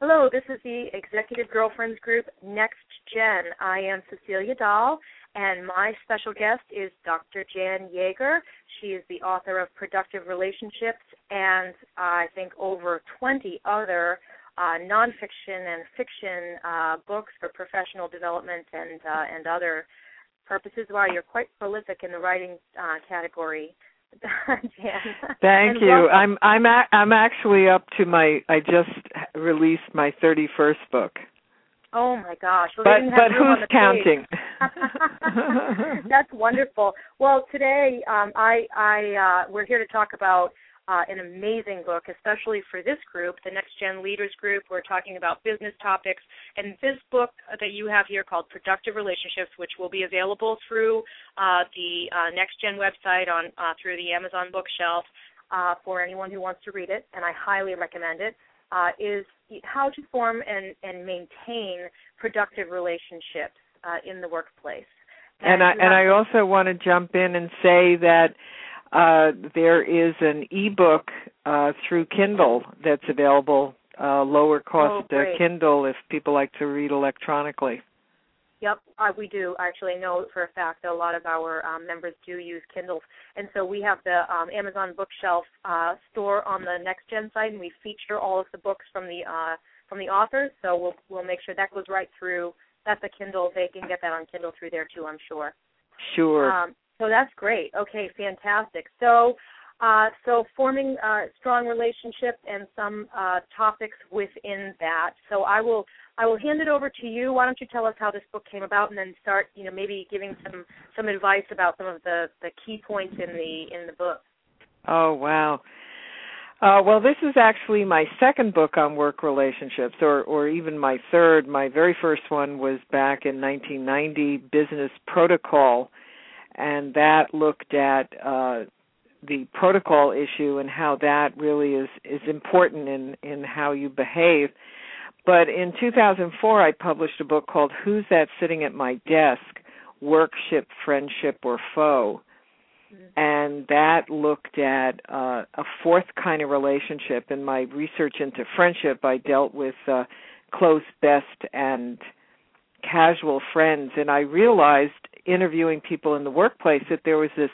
Hello, this is the Executive Girlfriends Group Next Gen. I am Cecilia Dahl, and my special guest is Dr. Jan Yager. She is the author of Productive Relationships and I think over 20 other uh, nonfiction and fiction uh, books for professional development and uh, and other purposes. Wow, you're quite prolific in the writing uh, category. Thank you. welcome. I'm I'm a, I'm actually up to my I just released my 31st book. Oh my gosh! Well, but they didn't have but who's counting? That's wonderful. Well, today um, I I uh, we're here to talk about uh, an amazing book, especially for this group, the Next Gen Leaders Group. We're talking about business topics, and this book that you have here called Productive Relationships, which will be available through uh, the uh, Next Gen website on uh, through the Amazon bookshelf uh, for anyone who wants to read it, and I highly recommend it. Uh, is how to form and, and maintain productive relationships uh, in the workplace. And I and I also want to jump in and say that uh, there is an ebook uh, through Kindle that's available, uh, lower cost Oh, great. Kindle if people like to read electronically. Yep, uh, we do actually know for a fact that a lot of our um, members do use Kindles, and so we have the um, Amazon Bookshelf uh, store on the Next Gen site, and we feature all of the books from the uh, from the authors. So we'll we'll make sure that goes right through. That's a Kindle; they can get that on Kindle through there too, I'm sure. Sure. Um, so that's great. Okay, fantastic. So, uh, so forming uh, strong relationships and some uh, topics within that. So I will I will hand it over to you. Why don't you tell us how this book came about, and then start you know maybe giving some some advice about some of the the key points in the in the book. Oh wow. Uh, well, this is actually my second book on work relationships, or or even my third. My very first one was back in 1990, Business Protocol, and that looked at uh, the protocol issue and how that really is is important in in how you behave. But in 2004, I published a book called "Who's That Sitting at My Desk: Workship, Friendship, or Foe." and that looked at uh, a fourth kind of relationship. In my research into friendship, I dealt with uh, close, best, and casual friends, and I realized interviewing people in the workplace that there was this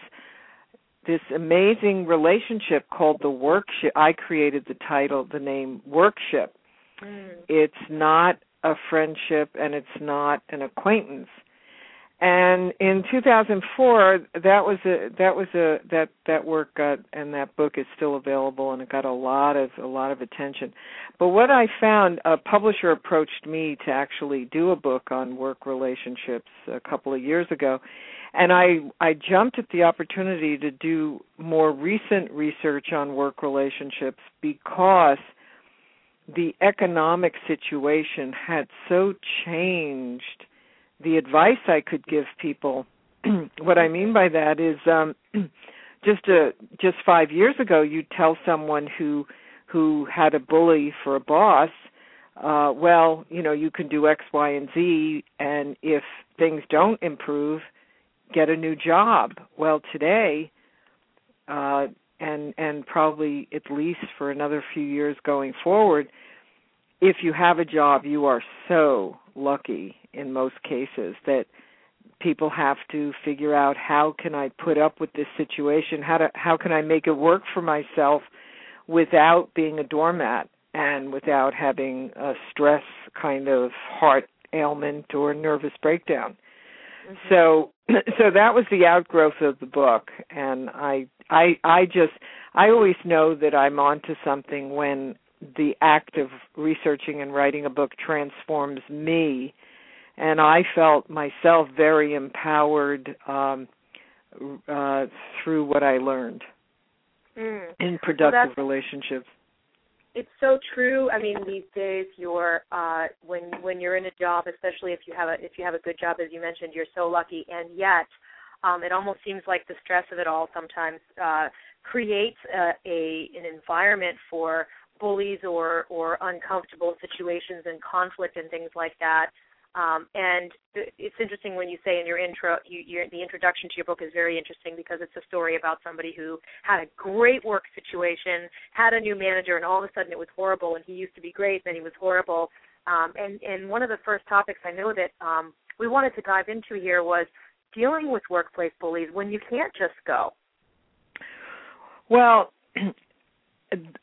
this amazing relationship called the workship. I created the title, the name workship. Mm. It's not a friendship and it's not an acquaintance and in 2004 that was a that was a that that work got and that book is still available and it got a lot of a lot of attention. But what i found a publisher approached me to actually do a book on work relationships a couple of years ago and i i jumped at the opportunity to do more recent research on work relationships because the economic situation had so changed the advice I could give people. what I mean by that is um just a just 5 years ago you'd tell someone who who had a bully for a boss uh well, you know, you can do X, Y, and Z and if things don't improve, get a new job. Well, today uh and and probably at least for another few years going forward, if you have a job, you are so lucky in most cases that people have to figure out how can I put up with this situation? How to how can I make it work for myself without being a doormat and without having a stress kind of heart ailment or nervous breakdown. Mm-hmm. So so that was the outgrowth of the book and I I I just I always know that I'm onto something when the act of researching and writing a book transforms me and I felt myself very empowered um, uh, through what I learned Mm. in productive that's- relationships. it's so true. I mean, these days, you're uh, when when you're in a job, especially if you have a if you have a good job, as you mentioned, you're so lucky, and yet um, it almost seems like the stress of it all sometimes uh, creates a, a an environment for bullies or or uncomfortable situations and conflict and things like that. Um, and it's interesting when you say in your intro, you, your, the introduction to your book is very interesting because it's a story about somebody who had a great work situation, had a new manager, and all of a sudden it was horrible. And he used to be great, then he was horrible. Um, and and one of the first topics I know that um, we wanted to dive into here was dealing with workplace bullies when you can't just go. Well,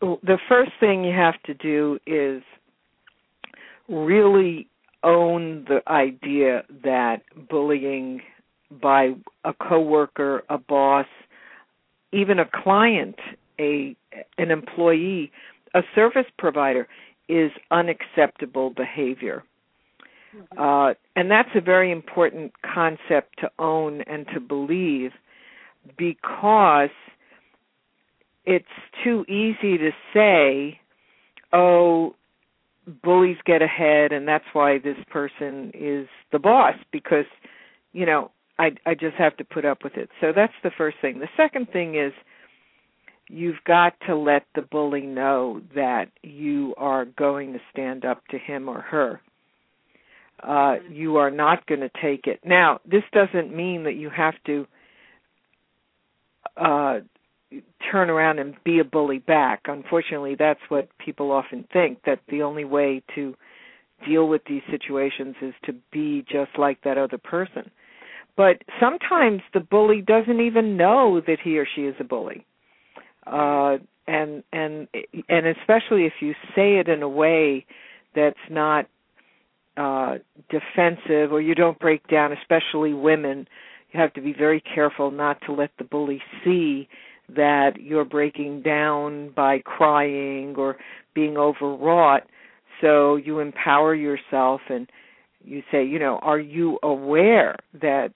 the first thing you have to do is really own the idea that bullying by a coworker, a boss, even a client, a an employee, a service provider is unacceptable behavior. Mm-hmm. Uh, and that's a very important concept to own and to believe because it's too easy to say, oh, bullies get ahead and that's why this person is the boss because you know i i just have to put up with it. So that's the first thing. The second thing is you've got to let the bully know that you are going to stand up to him or her. Uh you are not going to take it. Now this doesn't mean that you have to uh turn around and be a bully back. Unfortunately, that's what people often think that the only way to deal with these situations is to be just like that other person. But sometimes the bully doesn't even know that he or she is a bully. Uh and and and especially if you say it in a way that's not uh defensive or you don't break down especially women you have to be very careful not to let the bully see that you're breaking down by crying or being overwrought. So you empower yourself and you say, you know, are you aware that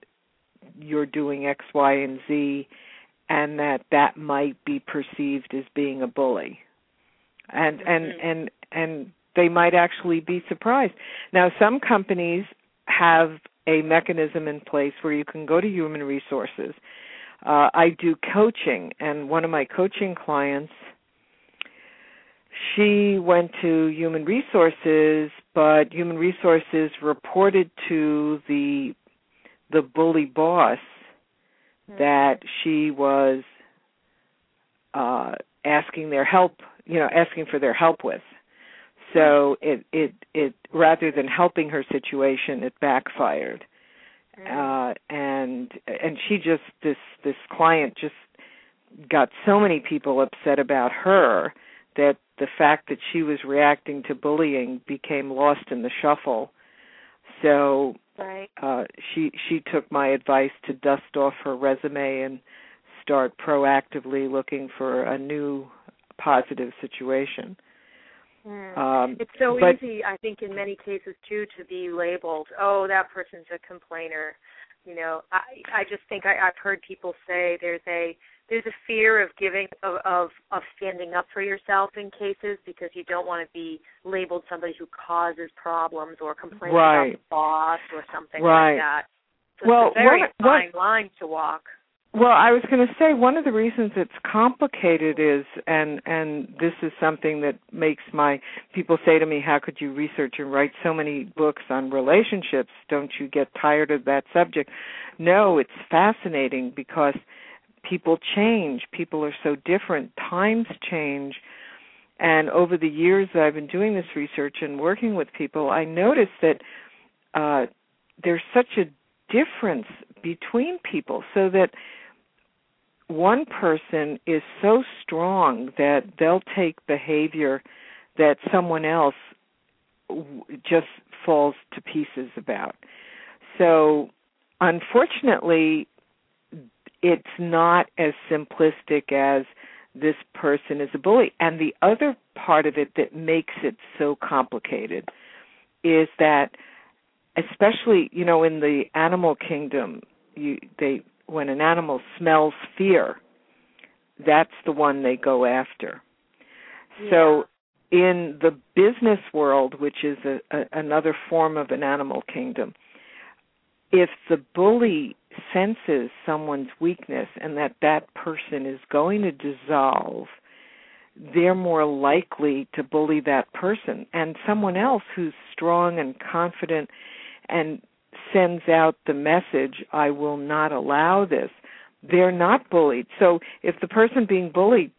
you're doing X, Y, and Z and that that might be perceived as being a bully? And mm-hmm. and and and they might actually be surprised. Now some companies have a mechanism in place where you can go to human resources uh, I do coaching, and one of my coaching clients, she went to human resources, but human resources reported to the the bully boss mm-hmm. that she was uh asking their help you know asking for their help with. So it it it rather than helping her situation it backfired uh and and she just this this client just got so many people upset about her that the fact that she was reacting to bullying became lost in the shuffle so right. uh she she took my advice to dust off her resume and start proactively looking for a new positive situation Mm. Um, it's so but, easy, I think, in many cases too, to be labeled. Oh, that person's a complainer. You know, I I just think I, I've heard people say there's a there's a fear of giving of, of of standing up for yourself in cases because you don't want to be labeled somebody who causes problems or complains right. about the boss or something right. like that. So well, it's a very what, fine what, line to walk. Well, I was going to say one of the reasons it's complicated is, and and this is something that makes my people say to me, "How could you research and write so many books on relationships? Don't you get tired of that subject?" No, it's fascinating because people change. People are so different. Times change. And over the years that I've been doing this research and working with people, I noticed that uh, there's such a difference between people so that one person is so strong that they'll take behavior that someone else just falls to pieces about. So, unfortunately, it's not as simplistic as this person is a bully. And the other part of it that makes it so complicated is that especially, you know, in the animal kingdom, you they when an animal smells fear, that's the one they go after. Yeah. So in the business world, which is a, a, another form of an animal kingdom, if the bully senses someone's weakness and that that person is going to dissolve, they're more likely to bully that person. And someone else who's strong and confident and sends out the message, I will not allow this, they're not bullied. So if the person being bullied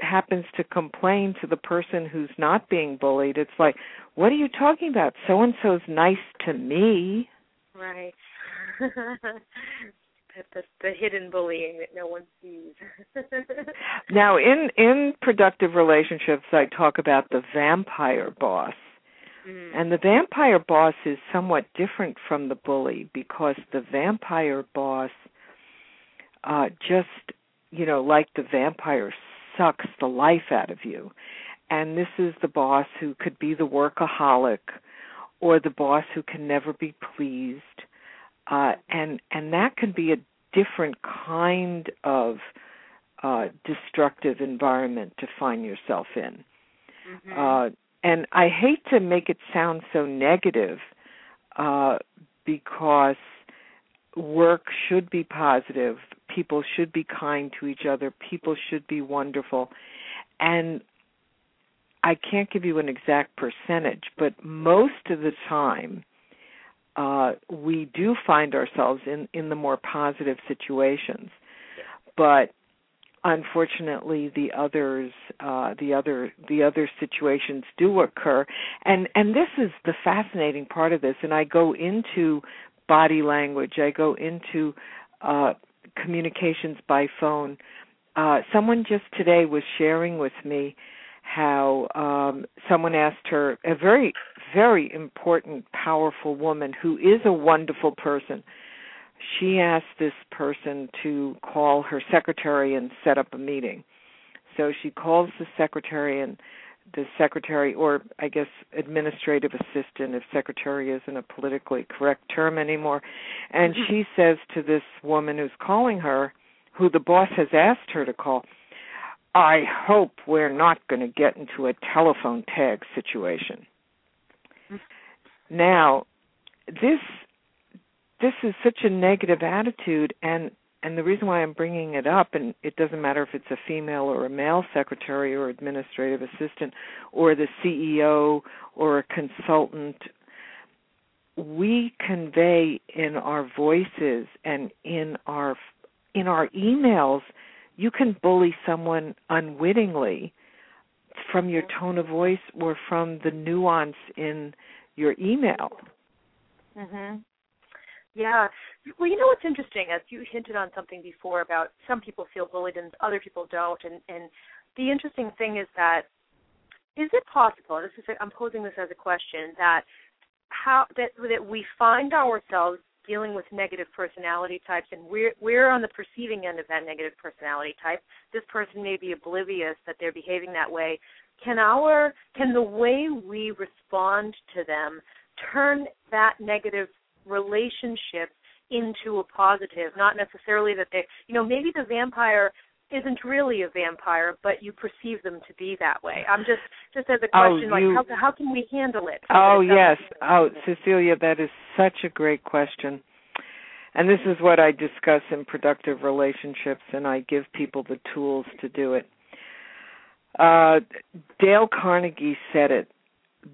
happens to complain to the person who's not being bullied, it's like, what are you talking about? So and so's nice to me. Right. the, the hidden bullying that no one sees. now, in in productive relationships, I talk about the vampire boss. Mm. And the vampire boss is somewhat different from the bully because the vampire boss uh just, you know, like the vampire sucks the life out of you. And this is the boss who could be the workaholic or the boss who can never be pleased. Uh, and and that can be a different kind of uh, destructive environment to find yourself in. Mm-hmm. Uh, and I hate to make it sound so negative uh, because work should be positive, people should be kind to each other, people should be wonderful. And I can't give you an exact percentage, but most of the time, uh, we do find ourselves in in the more positive situations. But unfortunately the others uh the other the other situations do occur. And and this is the fascinating part of this. And I go into body language. I go into uh communications by phone. Uh someone just today was sharing with me how um someone asked her a very very important powerful woman who is a wonderful person she asked this person to call her secretary and set up a meeting so she calls the secretary and the secretary or i guess administrative assistant if secretary isn't a politically correct term anymore and mm-hmm. she says to this woman who's calling her who the boss has asked her to call I hope we're not going to get into a telephone tag situation. Now, this this is such a negative attitude and and the reason why I'm bringing it up and it doesn't matter if it's a female or a male secretary or administrative assistant or the CEO or a consultant we convey in our voices and in our in our emails you can bully someone unwittingly from your tone of voice or from the nuance in your email. Mhm. Yeah. Well, you know what's interesting, as you hinted on something before about some people feel bullied and other people don't, and and the interesting thing is that is it possible? This is I'm posing this as a question that how that that we find ourselves dealing with negative personality types and we're we're on the perceiving end of that negative personality type this person may be oblivious that they're behaving that way can our can the way we respond to them turn that negative relationship into a positive not necessarily that they you know maybe the vampire isn't really a vampire, but you perceive them to be that way. I'm just just as a oh, question, oh, you, like how how can we handle it? Oh yes, oh Cecilia, that is such a great question. And this is what I discuss in productive relationships, and I give people the tools to do it. Uh, Dale Carnegie said it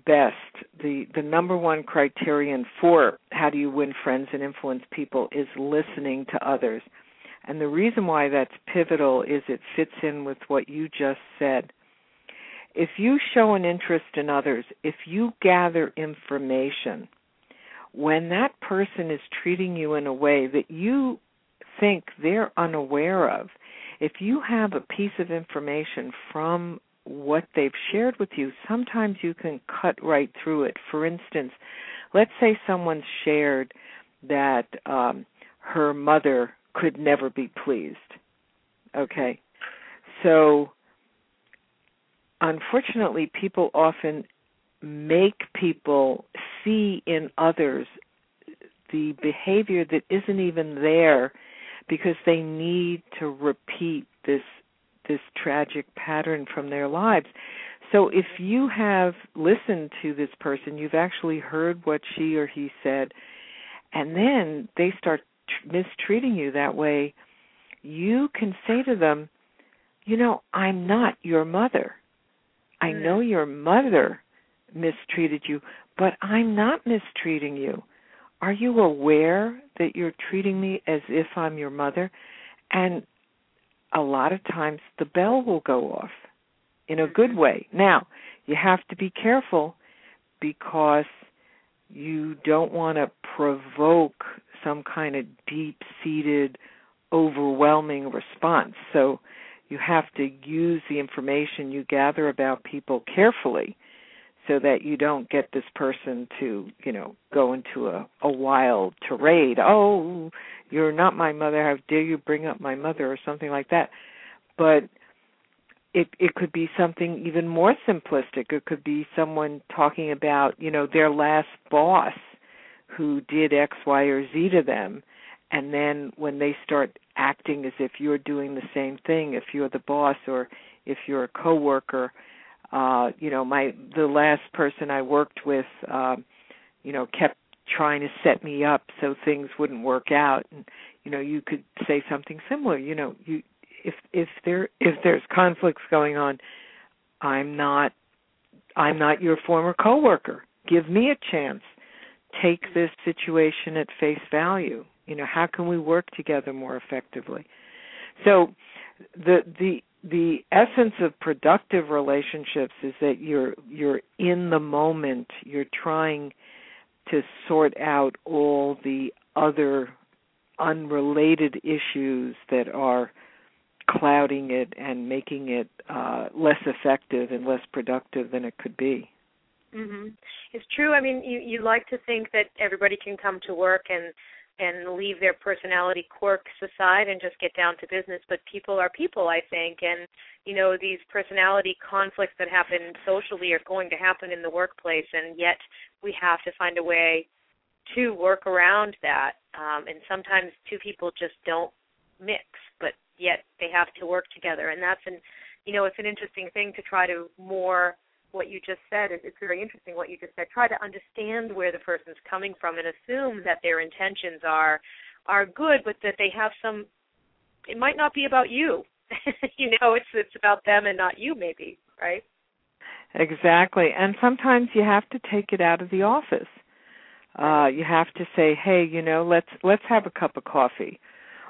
best. The the number one criterion for how do you win friends and influence people is listening to others. And the reason why that's pivotal is it fits in with what you just said. If you show an interest in others, if you gather information, when that person is treating you in a way that you think they're unaware of, if you have a piece of information from what they've shared with you, sometimes you can cut right through it. For instance, let's say someone shared that um, her mother could never be pleased. Okay. So unfortunately people often make people see in others the behavior that isn't even there because they need to repeat this this tragic pattern from their lives So if you have listened to this person, you've actually heard what she or he said, and then they start mistreating you that way, you can say to them, you know, I'm not your mother. I mm. know your mother mistreated you, but I'm not mistreating you. Are you aware that you're treating me as if I'm your mother? And a lot of times the bell will go off in a good way. Now, you have to be careful because you don't want to provoke some kind of deep seated, overwhelming response. So you have to use the information you gather about people carefully so that you don't get this person to, you know, go into a, a wild tirade. Oh, you're not my mother. How dare you bring up my mother or something like that. But it it could be something even more simplistic. It could be someone talking about, you know, their last boss who did X, Y, or Z to them and then when they start acting as if you're doing the same thing, if you're the boss or if you're a coworker, uh, you know, my the last person I worked with uh, you know, kept trying to set me up so things wouldn't work out and you know, you could say something similar, you know, you if if there if there's conflicts going on, I'm not I'm not your former coworker. Give me a chance. Take this situation at face value. You know, how can we work together more effectively? So the the the essence of productive relationships is that you're you're in the moment, you're trying to sort out all the other unrelated issues that are clouding it and making it uh, less effective and less productive than it could be. Mhm. It's true. I mean, you you like to think that everybody can come to work and and leave their personality quirks aside and just get down to business. But people are people i think. And you know these personality conflicts that happen socially are going to happen in the workplace. And yet we have to find a way to work around that. Um and sometimes two people just don't mix but yet they have to work together. And that's an you know it's an interesting thing to try to more what you just said. is It's very interesting what you just said. Try to understand where the person's coming from and assume that their intentions are are good, but that they have some. It might not be about you. you know, it's it's about them and not you, maybe, right? Exactly, and sometimes you have to take it out of the office. Uh, you have to say, "Hey, you know, let's let's have a cup of coffee,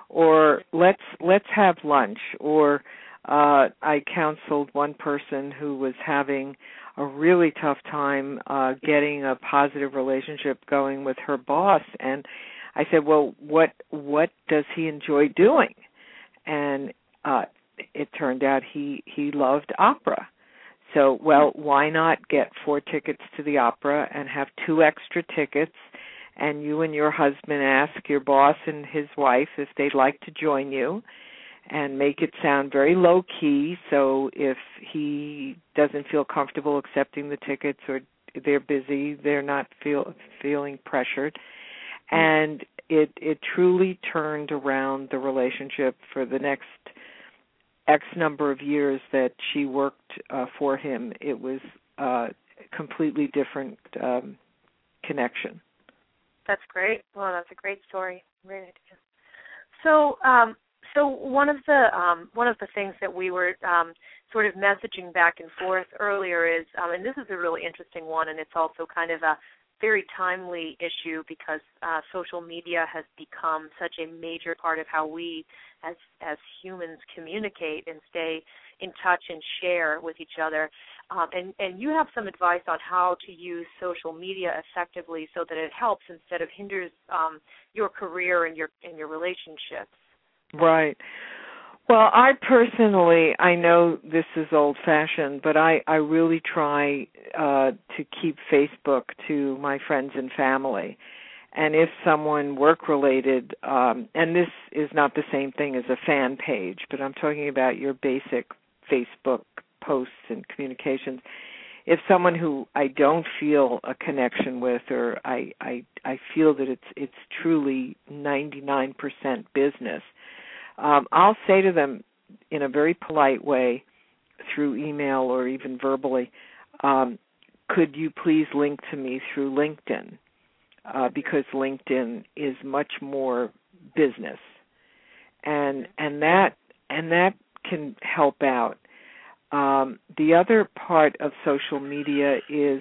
or let's let's have lunch, or." Uh, I counseled one person who was having a really tough time uh, getting a positive relationship going with her boss, and I said, "Well, what what does he enjoy doing?" And uh, it turned out he he loved opera. So, well, why not get four tickets to the opera and have two extra tickets? And you and your husband ask your boss and his wife if they'd like to join you and make it sound very low key so if he doesn't feel comfortable accepting the tickets or they're busy they're not feel feeling pressured. And it it truly turned around the relationship for the next x number of years that she worked uh, for him. It was uh completely different um connection. That's great. Well that's a great story. Great idea. So um so one of the um, one of the things that we were um, sort of messaging back and forth earlier is, um, and this is a really interesting one, and it's also kind of a very timely issue because uh, social media has become such a major part of how we, as as humans, communicate and stay in touch and share with each other. Um, and and you have some advice on how to use social media effectively so that it helps instead of hinders um, your career and your and your relationships. Right. Well, I personally, I know this is old fashioned, but I I really try uh to keep Facebook to my friends and family. And if someone work related um and this is not the same thing as a fan page, but I'm talking about your basic Facebook posts and communications. If someone who I don't feel a connection with or I I I feel that it's it's truly 99% business, um, I'll say to them in a very polite way, through email or even verbally, um, could you please link to me through LinkedIn? Uh, because LinkedIn is much more business, and and that and that can help out. Um, the other part of social media is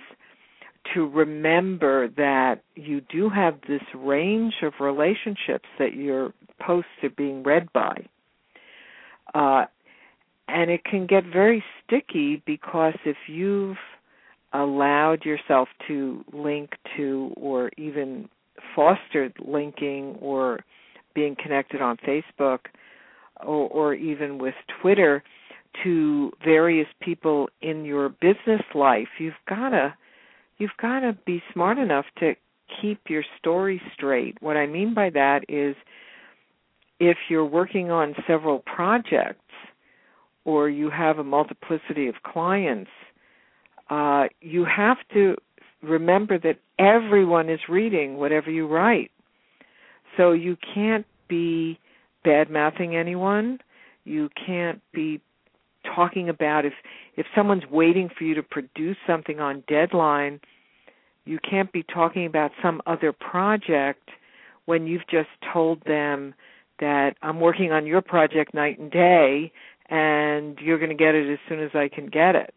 to remember that you do have this range of relationships that your posts are being read by. Uh, and it can get very sticky because if you've allowed yourself to link to or even fostered linking or being connected on Facebook or, or even with Twitter to various people in your business life, you've got to you've got to be smart enough to keep your story straight. What I mean by that is if you're working on several projects or you have a multiplicity of clients, uh, you have to remember that everyone is reading whatever you write. So you can't be bad mouthing anyone. You can't be talking about if if someone's waiting for you to produce something on deadline, you can't be talking about some other project when you've just told them that I'm working on your project night and day and you're going to get it as soon as I can get it.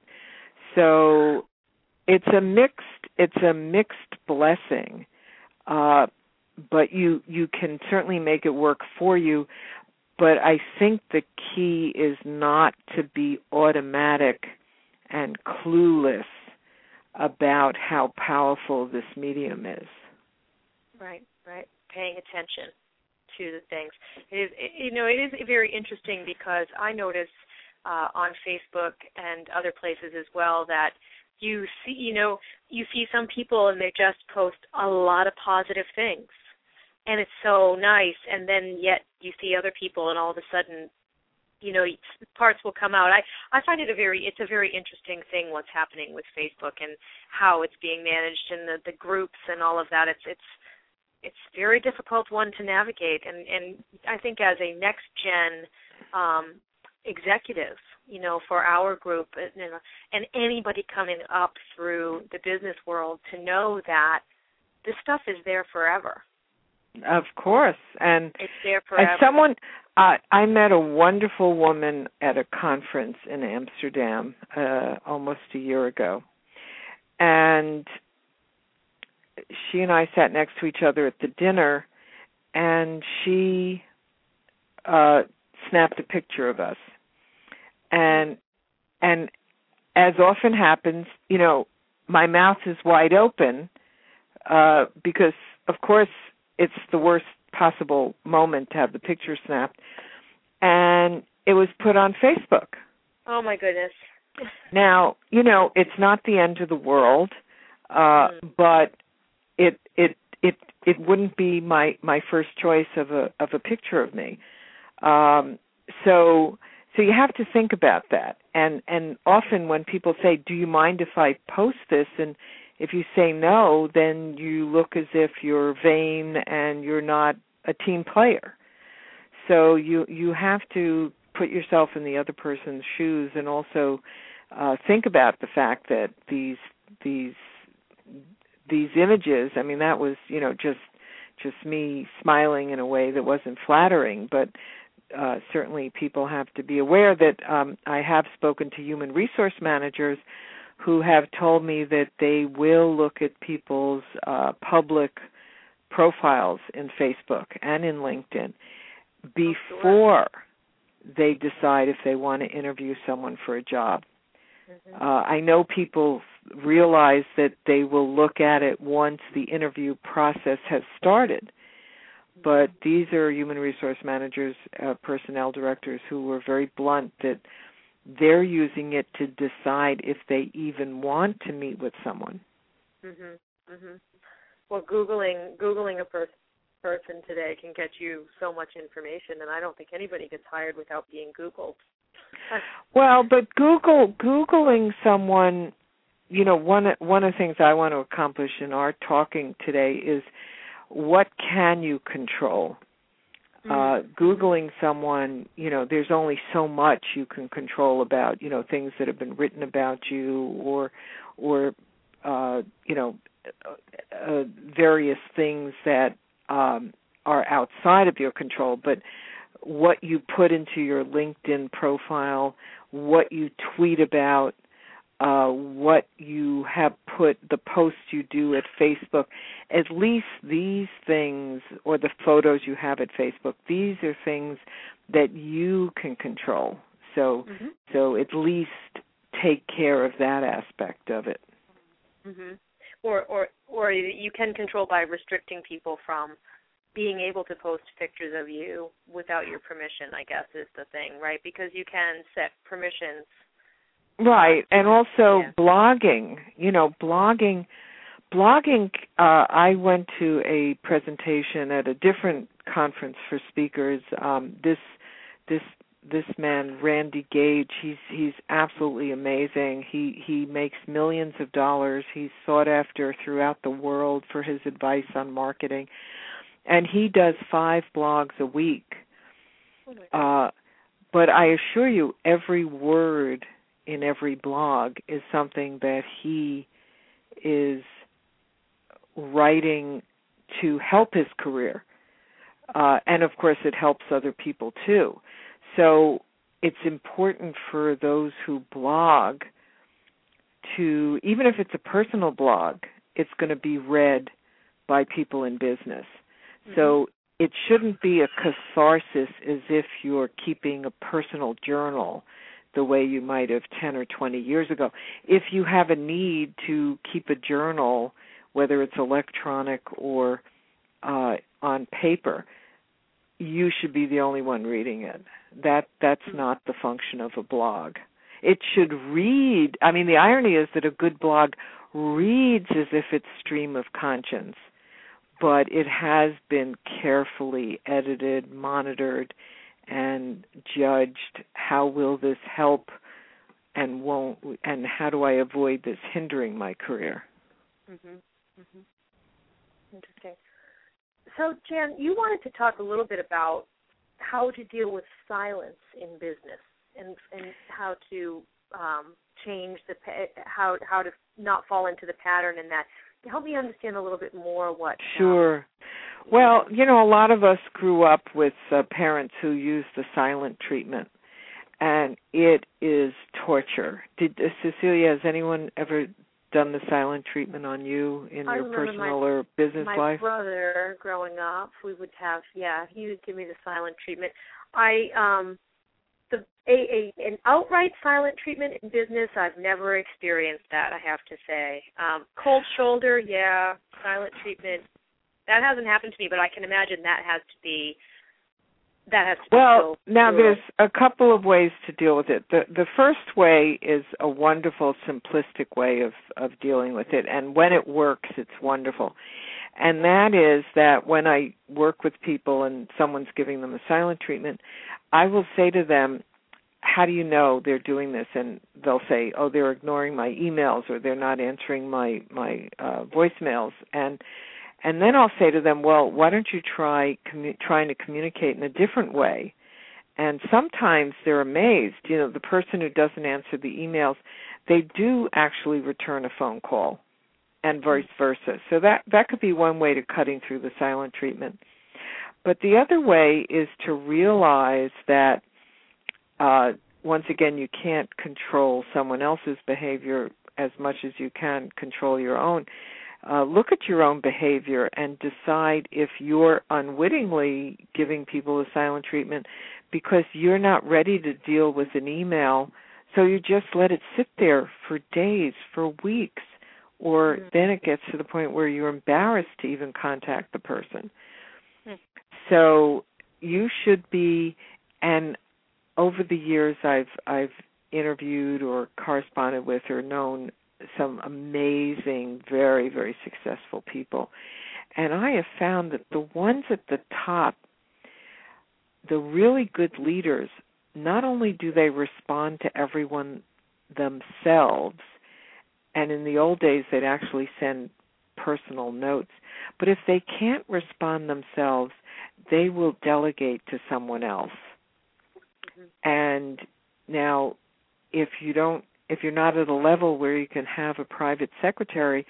So it's a mixed it's a mixed blessing. Uh but you you can certainly make it work for you but I think the key is not to be automatic and clueless about how powerful this medium is. Right, right. Paying attention to the things. It is, you know, it is very interesting because I notice uh, on Facebook and other places as well that you see, you know, you see some people and they just post a lot of positive things. And it's so nice. And then yet you see other people and all of a sudden you know parts will come out. I i find it a very it's a very interesting thing what's happening with facebook and how it's being managed and the the groups and all of that. It's it's it's very difficult one to navigate. And and i think as a next gen um executive you know for our group and, and anybody coming up through the business world to know that this stuff is there forever. Of course, and it's there forever. As someone, uh, I met a wonderful woman at a conference in Amsterdam uh, almost a year ago, and she and I sat next to each other at the dinner, and she uh, snapped a picture of us, and and as often happens, you know, my mouth is wide open uh, because, of course it's the worst possible moment to have the picture snapped. And it was put on Facebook. Oh my goodness. now, you know, it's not the end of the world, uh mm. but it wouldn't be my my first choice of a of a picture of me. Um so so you have to think about that. And and often when people say, "Do you mind if I post this?" and if you say no, then you look as if you're vain and you're not a team player. So you you have to put yourself in the other person's shoes and also uh, think about the fact that these these these images. I mean, that was you know just just me smiling in a way that wasn't flattering, but uh, certainly people have to be aware that um, I have spoken to human resource managers who have told me that they will look at people's uh, public profiles in Facebook and in LinkedIn before they decide if they want to interview someone for a job. Mm-hmm. Uh, I know people realize that they will look at it once the interview process has started. But these are human resource managers, uh, personnel directors who were very blunt that they're using it to decide if they even want to meet with someone. Mhm. Mhm. Well, googling googling a per- person today can get you so much information, and I don't think anybody gets hired without being googled. Well, but Google googling someone, you know, one one of the things I want to accomplish in our talking today is what can you control? uh googling someone you know there's only so much you can control about you know things that have been written about you or or uh you know uh, uh, various things that um are outside of your control but what you put into your LinkedIn profile what you tweet about uh, what you have put, the posts you do at Facebook, at least these things, or the photos you have at Facebook, these are things that you can control. So, mm-hmm. so at least take care of that aspect of it. Mm-hmm. Or, or, or you can control by restricting people from being able to post pictures of you without your permission. I guess is the thing, right? Because you can set permissions Right, and also yeah. blogging. You know, blogging. Blogging. Uh, I went to a presentation at a different conference for speakers. Um, this this this man Randy Gage he's he's absolutely amazing he he makes millions of dollars he's sought after throughout the world for his advice on marketing and he does 5 blogs a week uh but I assure you every word in every blog is something that he is writing to help his career. Uh, and of course, it helps other people too. So it's important for those who blog to, even if it's a personal blog, it's going to be read by people in business. Mm-hmm. So it shouldn't be a catharsis as if you're keeping a personal journal the way you might have 10 or 20 years ago. If you have a need to keep a journal, whether it's electronic or uh, on paper, you should be the only one reading it. That that's mm-hmm. not the function of a blog. It should read. I mean, the irony is that a good blog reads as if it's stream of conscience, but it has been carefully edited, monitored, and judged how will this help and won't and how do I avoid this hindering my career. Mm-hmm. Mm-hmm. Interesting. So Jan, you wanted to talk a little bit about how to deal with silence in business and and how to um, change the how how to not fall into the pattern and that help me understand a little bit more what sure um, well, you know, a lot of us grew up with uh, parents who used the silent treatment, and it is torture. Did uh, Cecilia? Has anyone ever done the silent treatment on you in I your personal my, or business my life? My brother, growing up, we would have yeah, he would give me the silent treatment. I um the a, a an outright silent treatment in business I've never experienced that I have to say. Um cold shoulder, yeah, silent treatment that hasn't happened to me, but I can imagine that has to be that has to well now there's a couple of ways to deal with it. The the first way is a wonderful simplistic way of of dealing with it and when it works it's wonderful. And that is that when i work with people and someone's giving them a silent treatment i will say to them how do you know they're doing this and they'll say oh they're ignoring my emails or they're not answering my my uh voicemails and and then I'll say to them, well, why don't you try commu- trying to communicate in a different way? And sometimes they're amazed. You know, the person who doesn't answer the emails, they do actually return a phone call, and vice versa. So that that could be one way to cutting through the silent treatment. But the other way is to realize that uh, once again you can't control someone else's behavior as much as you can control your own uh, look at your own behavior and decide if you're unwittingly giving people a silent treatment because you're not ready to deal with an email. So you just let it sit there for days, for weeks, or mm-hmm. then it gets to the point where you're embarrassed to even contact the person. So you should be and over the years I've I've interviewed or corresponded with or known some amazing, very, very successful people. And I have found that the ones at the top, the really good leaders, not only do they respond to everyone themselves, and in the old days they'd actually send personal notes, but if they can't respond themselves, they will delegate to someone else. Mm-hmm. And now if you don't if you're not at a level where you can have a private secretary,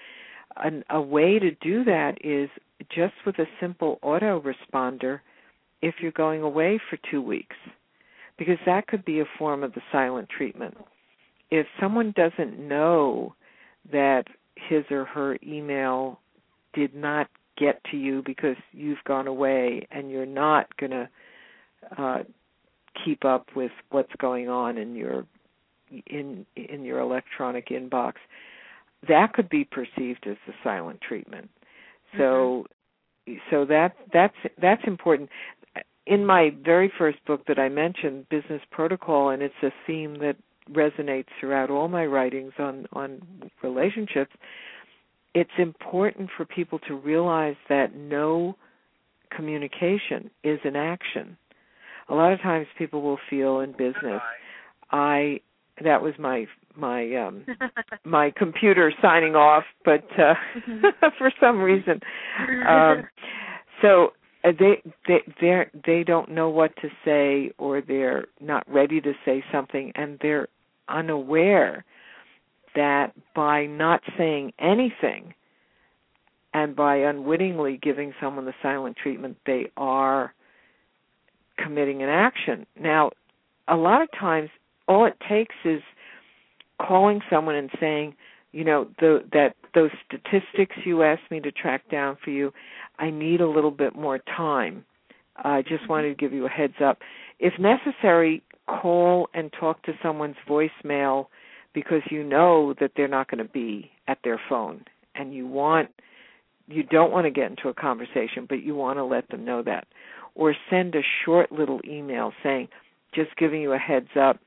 an, a way to do that is just with a simple autoresponder if you're going away for 2 weeks because that could be a form of the silent treatment. If someone doesn't know that his or her email did not get to you because you've gone away and you're not going to uh, keep up with what's going on in your in in your electronic inbox that could be perceived as the silent treatment so mm-hmm. so that that's that's important in my very first book that I mentioned business protocol and it's a theme that resonates throughout all my writings on on relationships it's important for people to realize that no communication is an action. A lot of times people will feel in business i that was my my um my computer signing off but uh for some reason. Um so Uh, they they they they don't know what to say or they're not ready to say something and they're unaware that by not saying anything and by unwittingly giving someone the silent treatment they are committing an action. Now a lot of times all it takes is calling someone and saying, you know, the, that those statistics you asked me to track down for you, I need a little bit more time. I just wanted to give you a heads up. If necessary, call and talk to someone's voicemail because you know that they're not going to be at their phone and you want you don't want to get into a conversation but you want to let them know that or send a short little email saying just giving you a heads up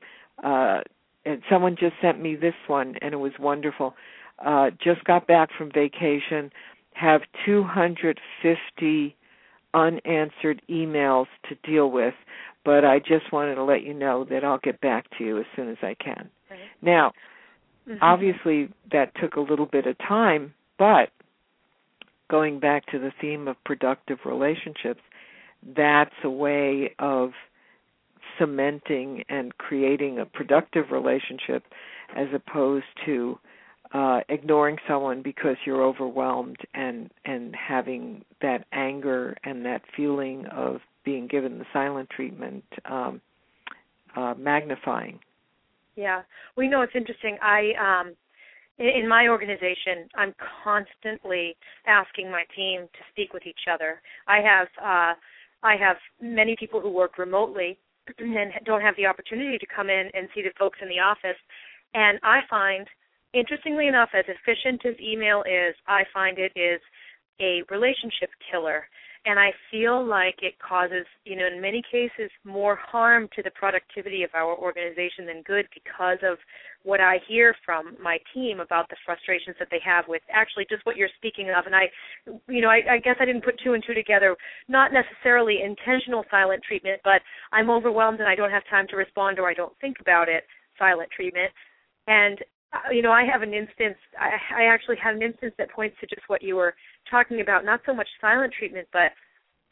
uh, and someone just sent me this one, and it was wonderful. Uh, just got back from vacation, have 250 unanswered emails to deal with, but I just wanted to let you know that I'll get back to you as soon as I can. Right. Now, mm-hmm. obviously, that took a little bit of time, but going back to the theme of productive relationships, that's a way of cementing and creating a productive relationship as opposed to uh, ignoring someone because you're overwhelmed and and having that anger and that feeling of being given the silent treatment um, uh, magnifying. Yeah, we know it's interesting. I um, in my organization, I'm constantly asking my team to speak with each other. I have uh, I have many people who work remotely and don't have the opportunity to come in and see the folks in the office. And I find, interestingly enough, as efficient as email is, I find it is a relationship killer and I feel like it causes, you know, in many cases more harm to the productivity of our organization than good because of what I hear from my team about the frustrations that they have with actually just what you're speaking of. And I, you know, I, I guess I didn't put two and two together. Not necessarily intentional silent treatment, but I'm overwhelmed and I don't have time to respond or I don't think about it. Silent treatment, and uh, you know, I have an instance. I, I actually had an instance that points to just what you were talking about. Not so much silent treatment, but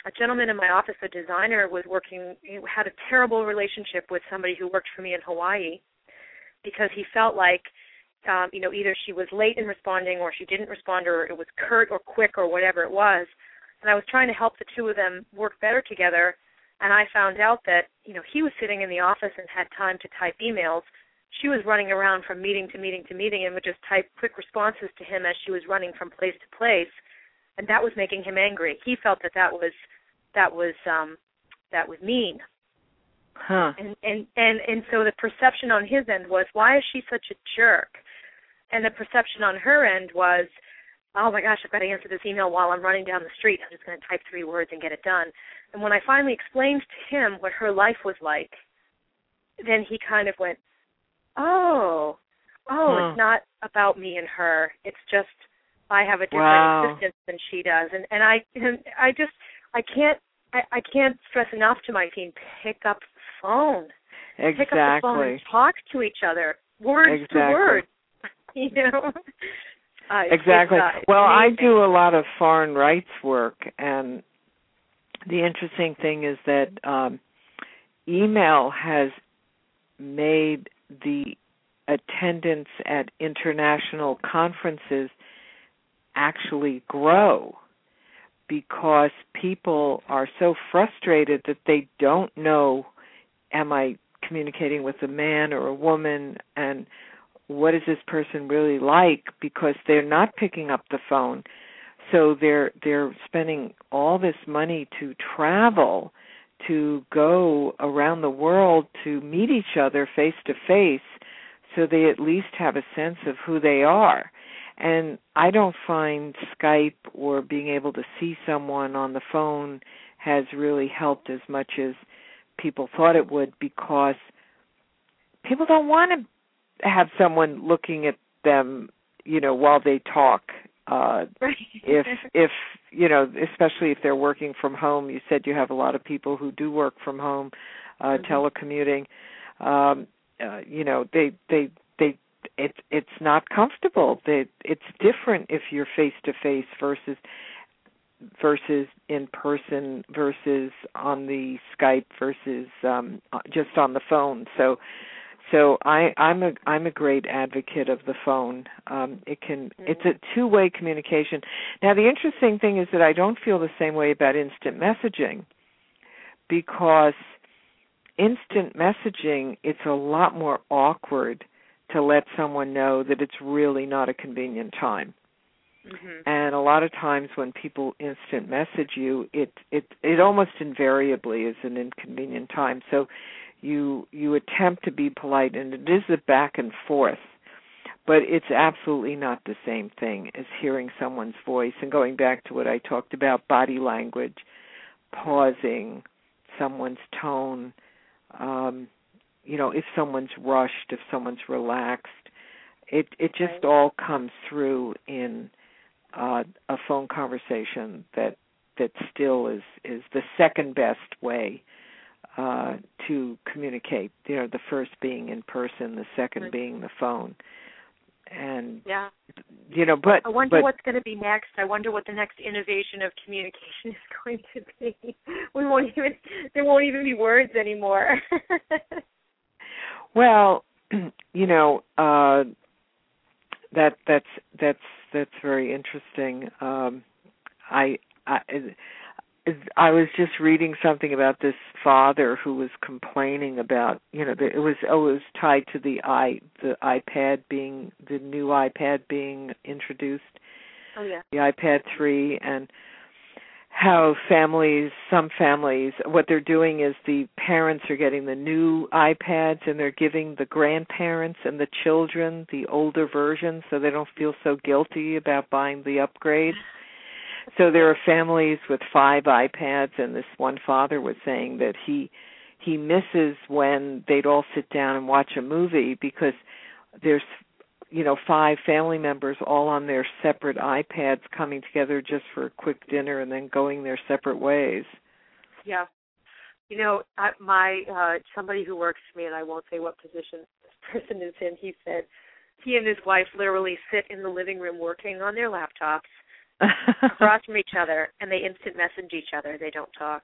a gentleman in my office, a designer, was working. He had a terrible relationship with somebody who worked for me in Hawaii because he felt like, um, you know, either she was late in responding, or she didn't respond, or it was curt or quick, or whatever it was. And I was trying to help the two of them work better together. And I found out that, you know, he was sitting in the office and had time to type emails she was running around from meeting to meeting to meeting and would just type quick responses to him as she was running from place to place. And that was making him angry. He felt that that was that was um that was mean. Huh. And and and and so the perception on his end was why is she such a jerk? And the perception on her end was oh my gosh i've got to answer this email while i'm running down the street. I'm just going to type three words and get it done. And when i finally explained to him what her life was like then he kind of went oh, oh, it's not about me and her. It's just I have a different wow. existence than she does, and and I and I just I can't I, I can't stress enough to my team pick up the phone, exactly. pick up the phone and talk to each other, words exactly. to words, you know. Uh, exactly. Uh, well, amazing. I do a lot of foreign rights work, and the interesting thing is that um, email has made the attendance at international conferences actually grow because people are so frustrated that they don't know am I communicating with a man or a woman and what is this person really like because they're not picking up the phone. So they're they're spending all this money to travel to go around the world to meet each other face to face so they at least have a sense of who they are. And i don't find skype or being able to see someone on the phone has really helped as much as people thought it would because people don't want to have someone looking at them you know while they talk uh right. if if you know especially if they're working from home you said you have a lot of people who do work from home uh mm-hmm. telecommuting um uh, you know they they they it's it's not comfortable they it's different if you're face to face versus versus in person versus on the Skype versus um just on the phone so so I, I'm a I'm a great advocate of the phone. Um, it can mm-hmm. it's a two way communication. Now the interesting thing is that I don't feel the same way about instant messaging because instant messaging it's a lot more awkward to let someone know that it's really not a convenient time. Mm-hmm. And a lot of times when people instant message you, it it it almost invariably is an inconvenient time. So you you attempt to be polite and it is a back and forth but it's absolutely not the same thing as hearing someone's voice. And going back to what I talked about body language pausing someone's tone um you know if someone's rushed if someone's relaxed it it just all comes through in uh a phone conversation that that still is is the second best way uh, to communicate. You know, the first being in person, the second right. being the phone. And yeah, you know, but I wonder but, what's going to be next. I wonder what the next innovation of communication is going to be. We won't even there won't even be words anymore. well, you know, uh, that that's that's that's very interesting. Um, I, I I was just reading something about this father who was complaining about, you know, that it was oh, it was tied to the i the iPad being the new iPad being introduced. Oh yeah. The iPad 3 and how families some families what they're doing is the parents are getting the new iPads and they're giving the grandparents and the children the older version so they don't feel so guilty about buying the upgrade so there are families with five iPads, and this one father was saying that he he misses when they'd all sit down and watch a movie because there's you know five family members all on their separate iPads coming together just for a quick dinner and then going their separate ways. Yeah. You know, I, my uh somebody who works for me and I won't say what position this person is in, he said he and his wife literally sit in the living room working on their laptops across from each other, and they instant message each other. They don't talk.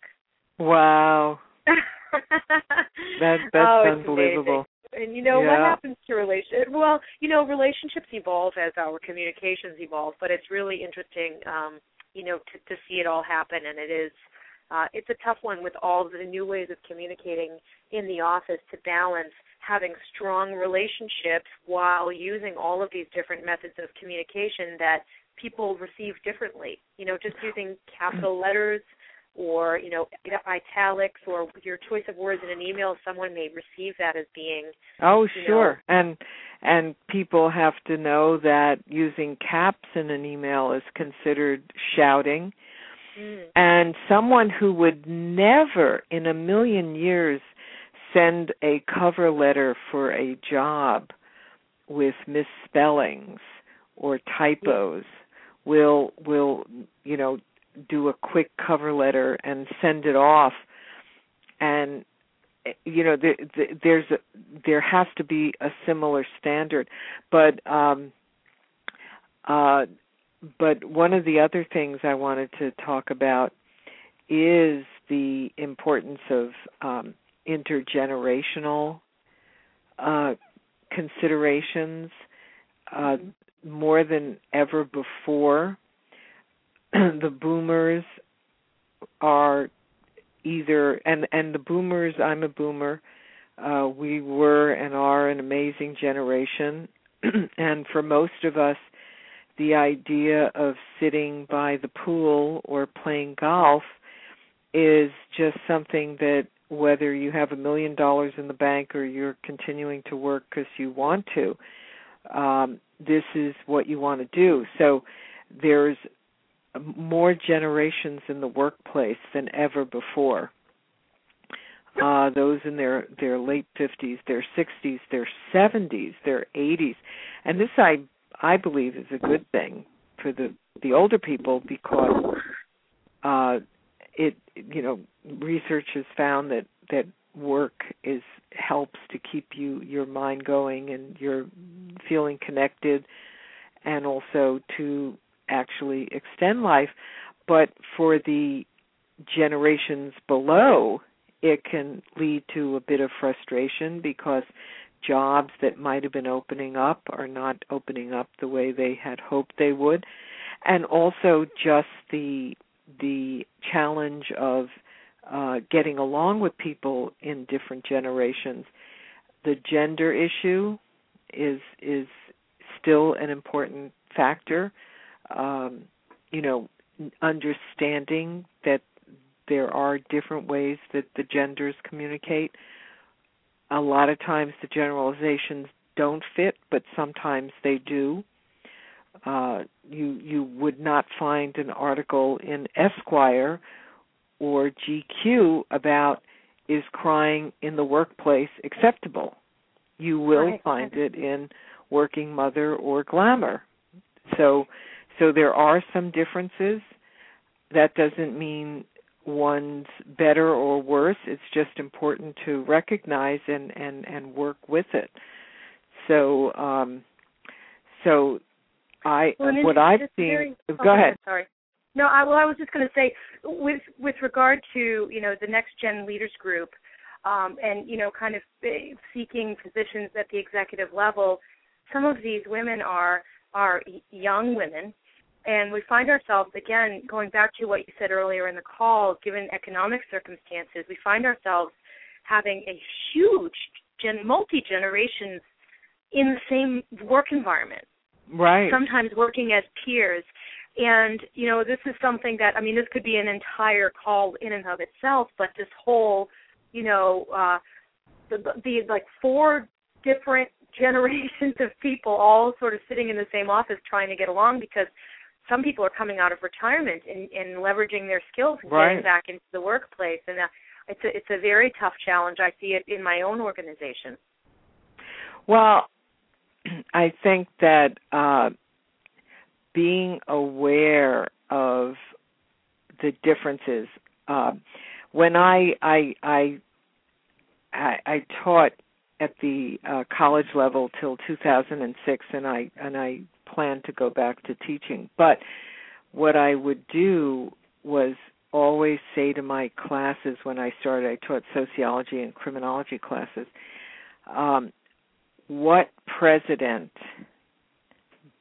Wow. that that's oh, unbelievable. And you know yeah. what happens to relationships? Well, you know relationships evolve as our communications evolve, but it's really interesting, um, you know, to, to see it all happen. And it is, uh, it's a tough one with all the new ways of communicating in the office to balance having strong relationships while using all of these different methods of communication that people receive differently. You know, just using capital letters or you know italics or your choice of words in an email someone may receive that as being oh sure know, and and people have to know that using caps in an email is considered shouting mm. and someone who would never in a million years send a cover letter for a job with misspellings or typos will will you know do a quick cover letter and send it off. And you know there, there's a, there has to be a similar standard. But um uh but one of the other things I wanted to talk about is the importance of um, intergenerational uh, considerations. Uh, more than ever before. the boomers are either and and the boomers i'm a boomer uh we were and are an amazing generation and for most of us the idea of sitting by the pool or playing golf is just something that whether you have a million dollars in the bank or you're continuing to work because you want to um this is what you want to do. So there's more generations in the workplace than ever before. Uh, those in their their late 50s, their 60s, their 70s, their 80s, and this I I believe is a good thing for the the older people because uh, it you know research has found that that work is helps to keep you your mind going and you're feeling connected and also to actually extend life, but for the generations below, it can lead to a bit of frustration because jobs that might have been opening up are not opening up the way they had hoped they would. And also just the the challenge of uh, getting along with people in different generations the gender issue is is still an important factor um, you know, understanding that there are different ways that the genders communicate. A lot of times the generalizations don't fit, but sometimes they do. Uh, you you would not find an article in Esquire or GQ about is crying in the workplace acceptable. You will right. find it in Working Mother or Glamour. So so there are some differences. That doesn't mean one's better or worse. It's just important to recognize and and and work with it. So um so I well, what I've seen very, go oh, ahead. Sorry. No, I well I was just going to say with with regard to, you know, the next gen leaders group um and you know kind of eh, seeking positions at the executive level, some of these women are are young women. And we find ourselves again going back to what you said earlier in the call given economic circumstances we find ourselves having a huge gen multi generations in the same work environment. Right. Sometimes working as peers and you know this is something that i mean this could be an entire call in and of itself but this whole you know uh the, the like four different generations of people all sort of sitting in the same office trying to get along because some people are coming out of retirement and, and leveraging their skills and right. getting back into the workplace. And uh, it's a it's a very tough challenge. I see it in my own organization. Well i think that uh being aware of the differences uh, when I, I i i i taught at the uh, college level till 2006 and i and i plan to go back to teaching. But what I would do was always say to my classes when I started, I taught sociology and criminology classes, um, what president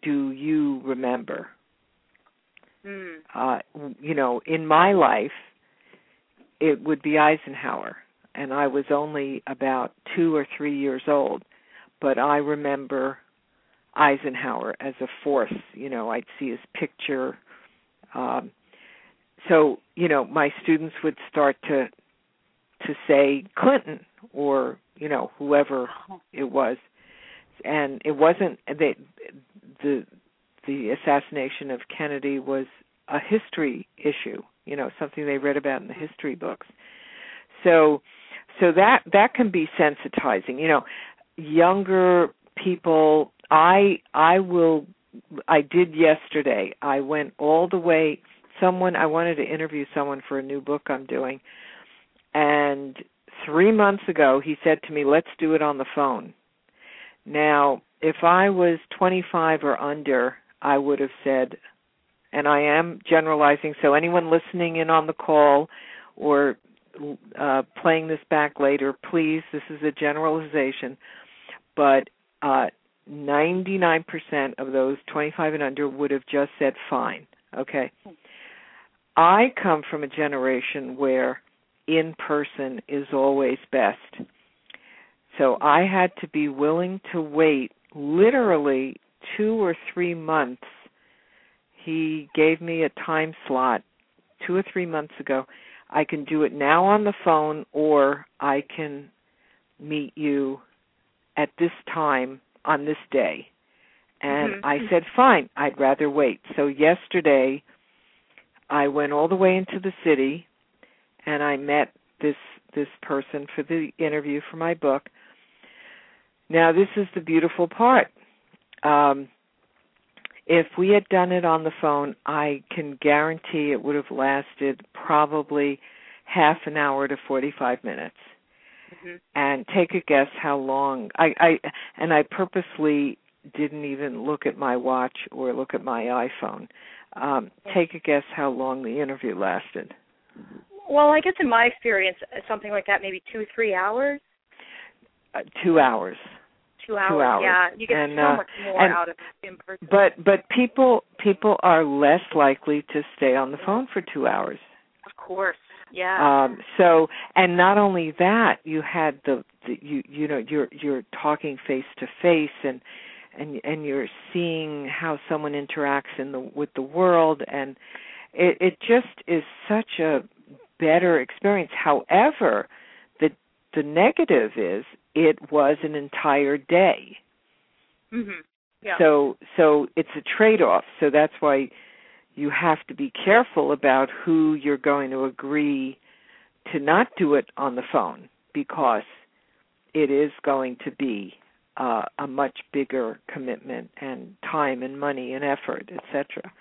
do you remember? Mm. Uh, you know, in my life, it would be Eisenhower, and I was only about two or three years old, but I remember Eisenhower as a force. You know, I'd see his picture. Um, so you know, my students would start to to say Clinton or you know whoever it was, and it wasn't the the the assassination of Kennedy was a history issue. You know, something they read about in the history books. So so that that can be sensitizing. You know, younger people I I will I did yesterday. I went all the way someone I wanted to interview someone for a new book I'm doing and 3 months ago he said to me, "Let's do it on the phone." Now, if I was 25 or under, I would have said and I am generalizing so anyone listening in on the call or uh, playing this back later, please, this is a generalization, but uh, 99% of those 25 and under would have just said fine. Okay. I come from a generation where in person is always best. So I had to be willing to wait literally two or three months. He gave me a time slot two or three months ago. I can do it now on the phone or I can meet you at this time on this day. And mm-hmm. I said, fine, I'd rather wait. So yesterday, I went all the way into the city and I met this this person for the interview for my book. Now this is the beautiful part. Um, if we had done it on the phone, I can guarantee it would have lasted probably half an hour to 45 minutes. Mm-hmm. And take a guess how long I I and I purposely didn't even look at my watch or look at my iPhone. Um, take a guess how long the interview lasted. Well, I guess in my experience, something like that, maybe two, three hours. Uh, two hours. Two hours. Two hours. Yeah, you get and, so uh, much more and, out of in person. But but people people are less likely to stay on the phone for two hours. Of course. Yeah. Um, so and not only that, you had the, the you you know you're you're talking face to face and and and you're seeing how someone interacts in the with the world and it it just is such a better experience however the negative is it was an entire day mhm yeah so so it's a trade off so that's why you have to be careful about who you're going to agree to not do it on the phone because it is going to be uh, a much bigger commitment and time and money and effort, etc.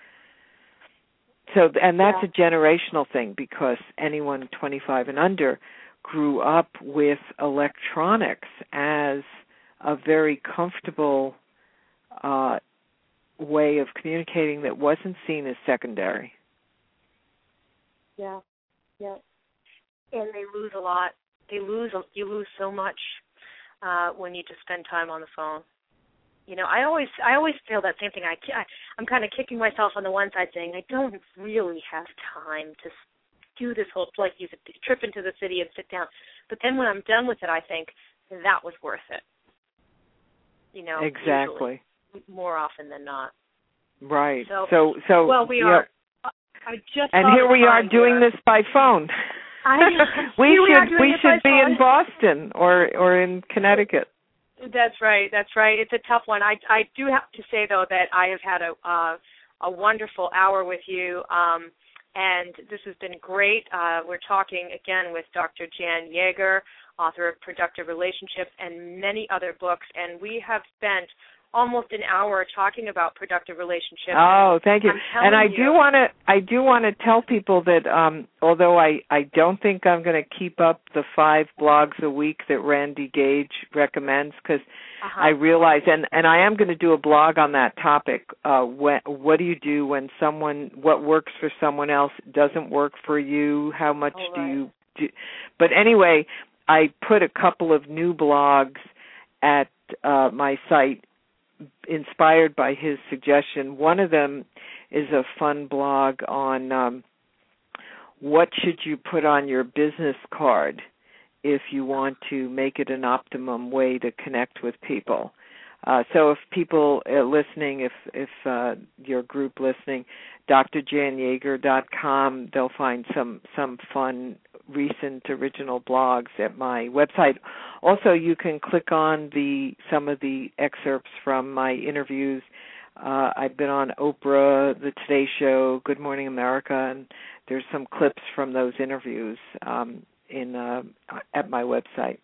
So, and that's yeah. a generational thing because anyone 25 and under grew up with electronics as a very comfortable uh, way of communicating that wasn't seen as secondary. Yeah, yeah, and they lose a lot. They lose. You lose so much uh, when you just spend time on the phone. You know, I always I always feel that same thing. I, I I'm kind of kicking myself on the one side, saying I don't really have time to do this whole like you said, trip into the city and sit down. But then when I'm done with it, I think that was worth it. You know, exactly. Usually, more often than not. Right. So so, so well, we are. I just and here we are doing here. this by phone. I, we we should we should be phone. in Boston or or in Connecticut. That's right. That's right. It's a tough one. I I do have to say though that I have had a uh, a wonderful hour with you, um, and this has been great. Uh, we're talking again with Dr. Jan Yager, author of Productive Relationships and many other books, and we have spent almost an hour talking about productive relationships. Oh, thank you. And I you, do want to I do want to tell people that um although I I don't think I'm going to keep up the 5 blogs a week that Randy Gage recommends cuz uh-huh. I realize and and I am going to do a blog on that topic uh when what do you do when someone what works for someone else doesn't work for you how much oh, do you do but anyway I put a couple of new blogs at uh my site inspired by his suggestion. One of them is a fun blog on um, what should you put on your business card if you want to make it an optimum way to connect with people. Uh, so if people uh, listening, if if uh, your group listening, drjanyager.com, they'll find some some fun recent original blogs at my website. Also, you can click on the some of the excerpts from my interviews. Uh, I've been on Oprah, The Today Show, Good Morning America, and there's some clips from those interviews um, in uh, at my website.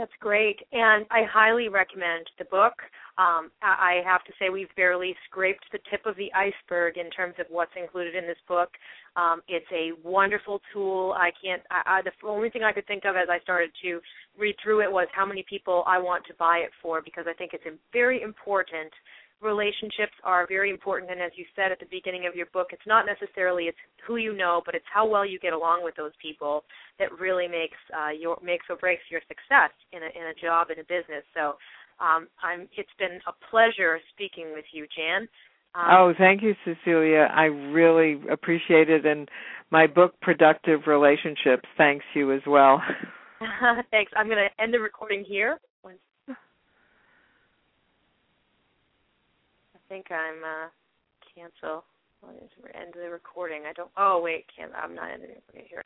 That's great, and I highly recommend the book. Um, I have to say we've barely scraped the tip of the iceberg in terms of what's included in this book. Um, it's a wonderful tool. I can't. I, I, the only thing I could think of as I started to read through it was how many people I want to buy it for because I think it's very important relationships are very important and as you said at the beginning of your book it's not necessarily it's who you know but it's how well you get along with those people that really makes uh, your makes or breaks your success in a in a job in a business. So um, I'm it's been a pleasure speaking with you Jan. Um, oh thank you Cecilia. I really appreciate it and my book productive relationships thanks you as well. Thanks. I'm going to end the recording here think I'm uh cancel. End the recording. I don't. Oh wait, can't. I'm not ending it here.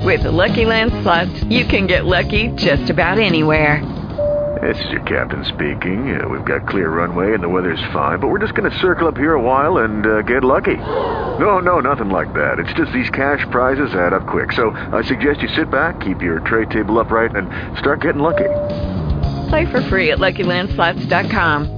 With the Lucky Land slots, you can get lucky just about anywhere. This is your captain speaking. Uh, we've got clear runway and the weather's fine, but we're just going to circle up here a while and uh, get lucky. No, no, nothing like that. It's just these cash prizes add up quick. So I suggest you sit back, keep your tray table upright, and start getting lucky. Play for free at LuckyLandSlots.com.